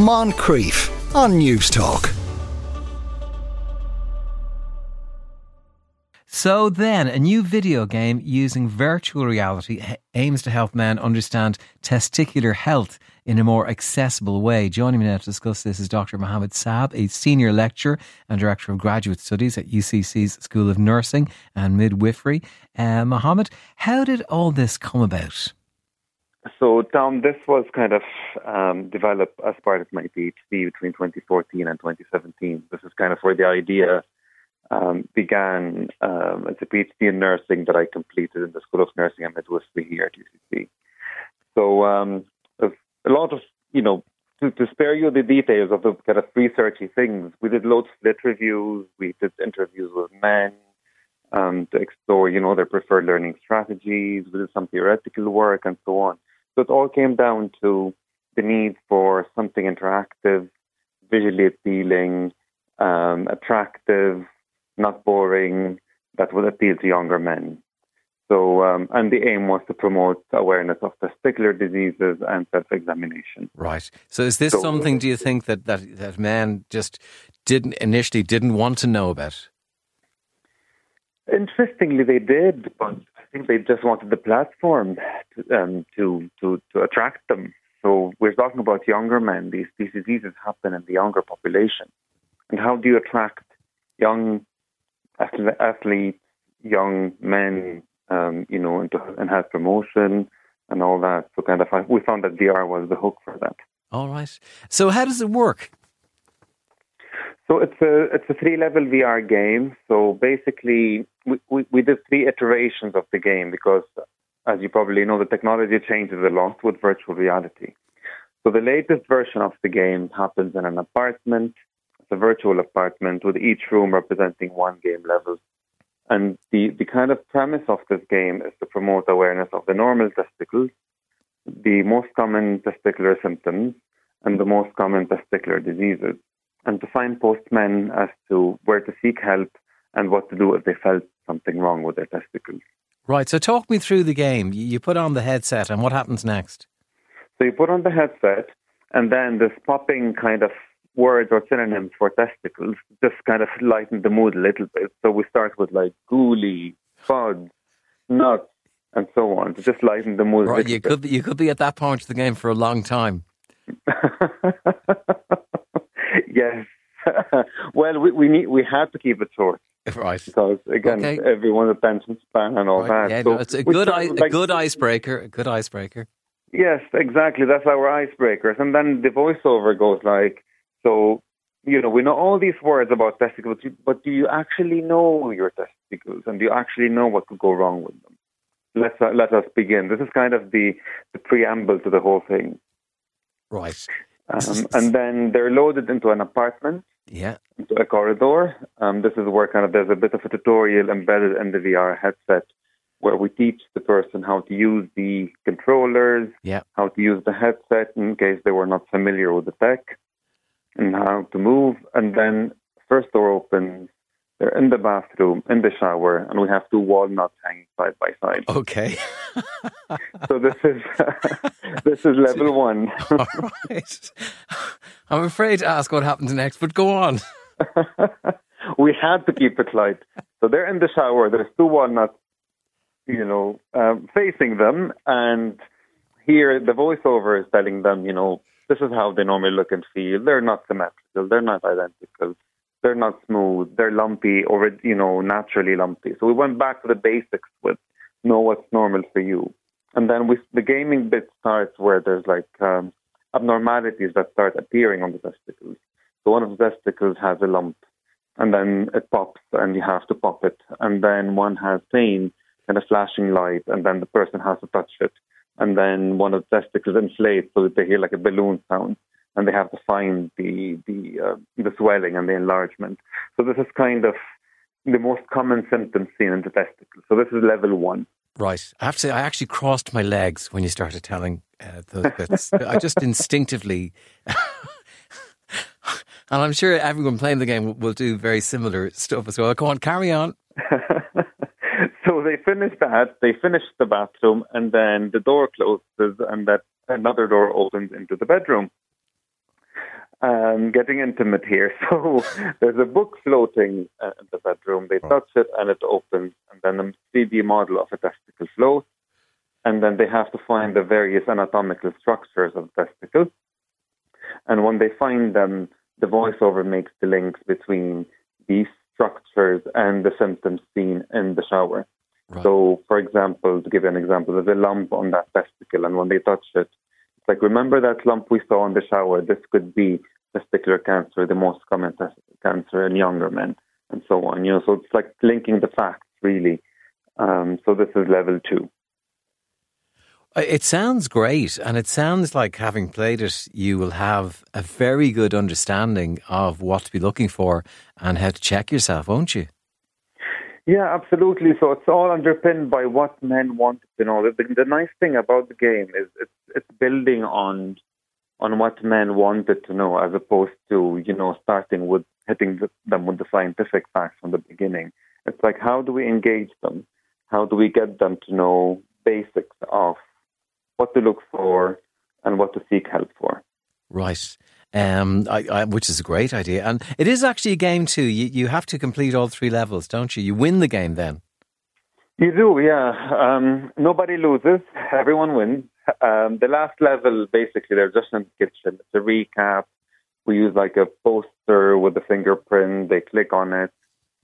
Moncrieff on Newstalk. So then, a new video game using virtual reality aims to help men understand testicular health in a more accessible way. Joining me now to discuss this is Dr. Mohamad Saab, a senior lecturer and director of graduate studies at UCC's School of Nursing and Midwifery. Uh, Mohamad, how did all this come about? So, Tom, this was kind of um, developed as part of my PhD between 2014 and 2017. This is kind of where the idea um, began um, a PhD in nursing that I completed in the School of Nursing and Midwifery here at UCC. So, um, a lot of, you know, to, to, spare you the details of the kind of researchy things, we did loads of lit reviews, we did interviews with men um, to explore, you know, their preferred learning strategies, we did some theoretical work and so on. So it all came down to the need for something interactive, visually appealing, um, attractive, not boring, that would appeal to younger men. So, um, and the aim was to promote awareness of testicular diseases and self-examination. Right. So, is this so, something? Do you think that, that that men just didn't initially didn't want to know about? Interestingly, they did, but think they just wanted the platform to um, to, to to attract them. So we're talking about younger men. These these diseases happen in the younger population, and how do you attract young athletes, young men um, you know, and, and have promotion and all that. So kind of, we found that VR was the hook for that. All right. So how does it work? So it's a it's a three level VR game. So basically, we, we, we did three iterations of the game because, as you probably know, the technology changes a lot with virtual reality. So the latest version of the game happens in an apartment. It's a virtual apartment with each room representing one game level. And the, the kind of premise of this game is to promote awareness of the normal testicles, the most common testicular symptoms, and the most common testicular diseases, and to signpost men as to where to seek help and what to do if they felt something wrong with their testicles. Right. So talk me through the game. You put on the headset, and what happens next? So you put on the headset, and then this popping kind of words or synonyms for testicles just kind of lighten the mood a little bit. So we start with like gooly, fud, nuts, and so on to just lighten the mood. Right, you could be, you could be at that point of the game for a long time. yes. well, we we need we had to keep it short. Right. Because again, okay. everyone's attention span and all right. that. Yeah, so no, it's a good a good icebreaker. A good icebreaker. Yes, exactly. That's our icebreakers, and then the voiceover goes like, so, you know, we know all these words about testicles, but do you actually know your testicles and do you actually know what could go wrong with them? Let's uh, let us begin. This is kind of the, the preamble to the whole thing. Right. Um, and then they're loaded into an apartment. Yeah. Into a corridor. Um, this is where kind of there's a bit of a tutorial embedded in the VR headset where we teach the person how to use the controllers, yeah. how to use the headset in case they were not familiar with the tech and how to move. And then first door opens. They're in the bathroom, in the shower, and we have two walnuts hanging side by side. Okay. so this is this is level one. All right. I'm afraid to ask what happens next, but go on. we had to keep it light. So they're in the shower. There's two walnuts, you know, um, facing them, and here the voiceover is telling them, you know, this is how they normally look and feel. They're not symmetrical. They're not identical. They're not smooth. They're lumpy or, you know, naturally lumpy. So we went back to the basics with know what's normal for you. And then we, the gaming bit starts where there's like um, abnormalities that start appearing on the testicles. So one of the testicles has a lump and then it pops and you have to pop it. And then one has pain and a flashing light and then the person has to touch it and then one of the testicles inflates so that they hear like a balloon sound, and they have to find the the uh, the swelling and the enlargement. So this is kind of the most common symptom seen in the testicles. So this is level one. Right. I have to say, I actually crossed my legs when you started telling uh, those bits. I just instinctively. and I'm sure everyone playing the game will do very similar stuff as well. Go on, carry on. so they finish that, they finish the bathroom, and then the door closes, and that another door opens into the bedroom. um, getting intimate here. So there's a book floating uh, in the bedroom. They touch it and it opens, and then a 3D model of a testicle floats. And then they have to find the various anatomical structures of the testicle. And when they find them, the voiceover makes the links between these structures and the symptoms seen in the shower. Right. So, for example, to give you an example, there's a lump on that testicle, and when they touch it, it's like, remember that lump we saw in the shower? This could be testicular cancer, the most common cancer in younger men, and so on. You know, so it's like linking the facts, really. Um, so this is level two. It sounds great, and it sounds like having played it, you will have a very good understanding of what to be looking for and how to check yourself, won't you? Yeah, absolutely. So it's all underpinned by what men want to know. The, the nice thing about the game is it's, it's building on on what men wanted to know, as opposed to you know starting with hitting the, them with the scientific facts from the beginning. It's like how do we engage them? How do we get them to know basics of what to look for and what to seek help for? Right um, I, I, which is a great idea. And it is actually a game too. You, you have to complete all three levels, don't you? You win the game then. You do, yeah. Um, nobody loses. Everyone wins. Um, the last level, basically, they're just in the kitchen. It's a recap. We use like a poster with a fingerprint. They click on it,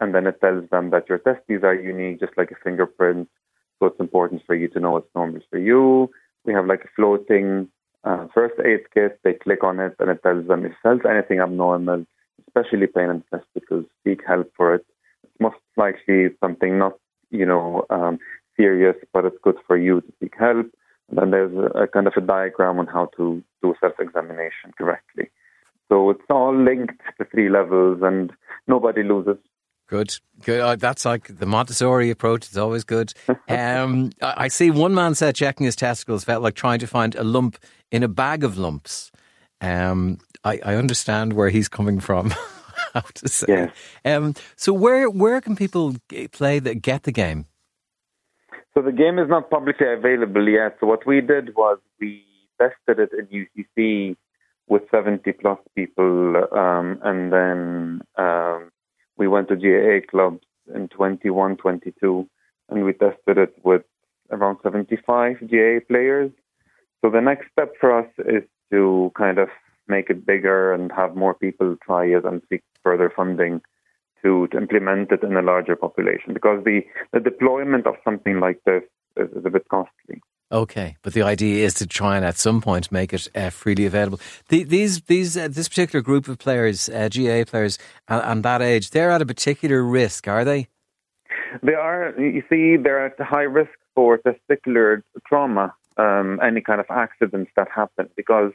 and then it tells them that your testes are unique, just like a fingerprint. So it's important for you to know what's normal for you. We have like a floating uh, first aid kit. They click on it and it tells them if there's anything abnormal, especially pain and testicles, seek help for it. It's most likely something not, you know, um, serious, but it's good for you to seek help. And then there's a, a kind of a diagram on how to do self-examination correctly. So it's all linked to three levels, and nobody loses. Good, good. Uh, that's like the Montessori approach. It's always good. Um, I, I see one man said checking his testicles felt like trying to find a lump in a bag of lumps. Um, I, I, understand where he's coming from. I have to say. Yeah. Um, so where where can people play the get the game? So the game is not publicly available yet. So what we did was we tested it in UCC with 70 plus people, um, and then um, we went to GAA clubs in 21, 22, and we tested it with around 75 GAA players. So the next step for us is to kind of make it bigger and have more people try it and seek further funding to, to implement it in a larger population because the, the deployment of something like this is, is a bit costly. Okay, but the idea is to try and at some point make it uh, freely available. The, these, these, uh, this particular group of players, uh, GAA players, and, and, that age, they're at a particular risk, are they? They are. You see, they're at high risk for testicular trauma, um, any kind of accidents that happen, because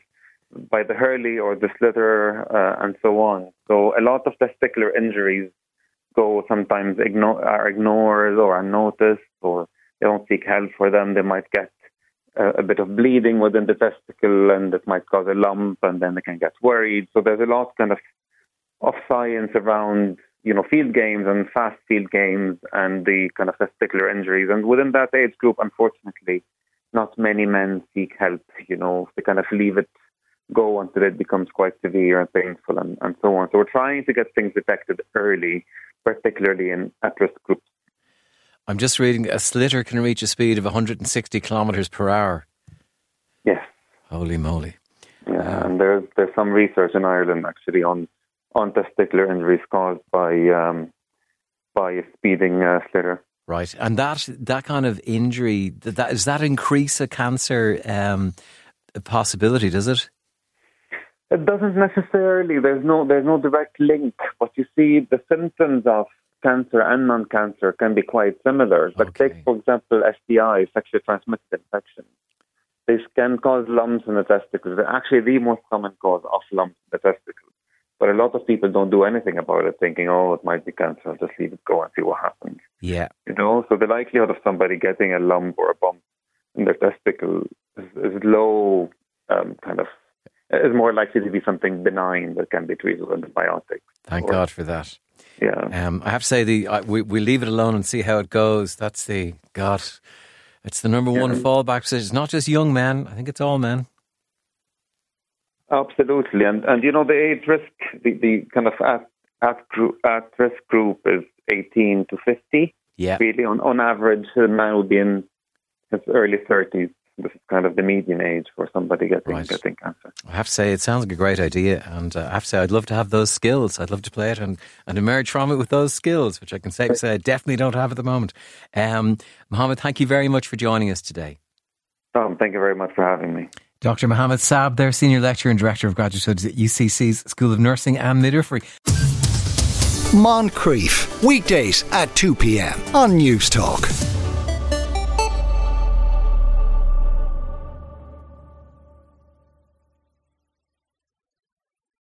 by the Hurley or the sliotar uh, and so on. So a lot of testicular injuries go sometimes ignore, are ignored or unnoticed, or they don't seek help for them. They might get a, bit of bleeding within the testicle and it might cause a lump and then they can get worried. So there's a lot kind of of science around you know field games and fast field games and the kind of testicular injuries. And within that age group, unfortunately, not many men seek help. You know, they kind of leave it go until it becomes quite severe and painful and, and so on. So we're trying to get things detected early, particularly in at-risk groups. I'm just reading a sliotar can reach a speed of 160 kilometres per hour. Yes. Holy moly. Yeah, and there's there's some research in Ireland actually on on testicular injuries caused by um, by a speeding uh, sliotar. Right, and that that kind of injury that does that increase a cancer um, possibility? Does it? It doesn't necessarily. There's no there's no direct link, but you see the symptoms of cancer and non-cancer can be quite similar. But okay. take, for example, STI, sexually transmitted infection. This can cause lumps in the testicles. They're actually the most common cause of lumps in the testicles. But a lot of people don't do anything about it, thinking, oh, it might be cancer. I'll just leave it go and see what happens. Yeah. You know, so the likelihood of somebody getting a lump or a bump in their testicle is, is low, um, kind of is more likely to be something benign that can be treated with antibiotics. Thank or, God for that. Yeah. Um, I have to say, the uh, we we leave it alone and see how it goes. That's the God. It's the number one yeah. fallback position. It's not just young men. I think it's all men. Absolutely, and and you know the age risk, the, the kind of at at, group, at risk group is eighteen to fifty. Yeah. Really, on on average, a man would be in his early thirties. This is kind of the median age for somebody getting Right. getting cancer. I have to say, it sounds like a great idea, and uh, I have to say, I'd love to have those skills. I'd love to play it and, and emerge from it with those skills, which I can safely say I definitely don't have at the moment. Um, Mohamad, thank you very much for joining us today. Tom, thank you very much for having me. Dr. Mohamad Saab, there, Senior Lecturer and Director of Graduate Studies at UCC's School of Nursing and Midwifery. Moncrieff, weekdays at 2 p.m. on Newstalk.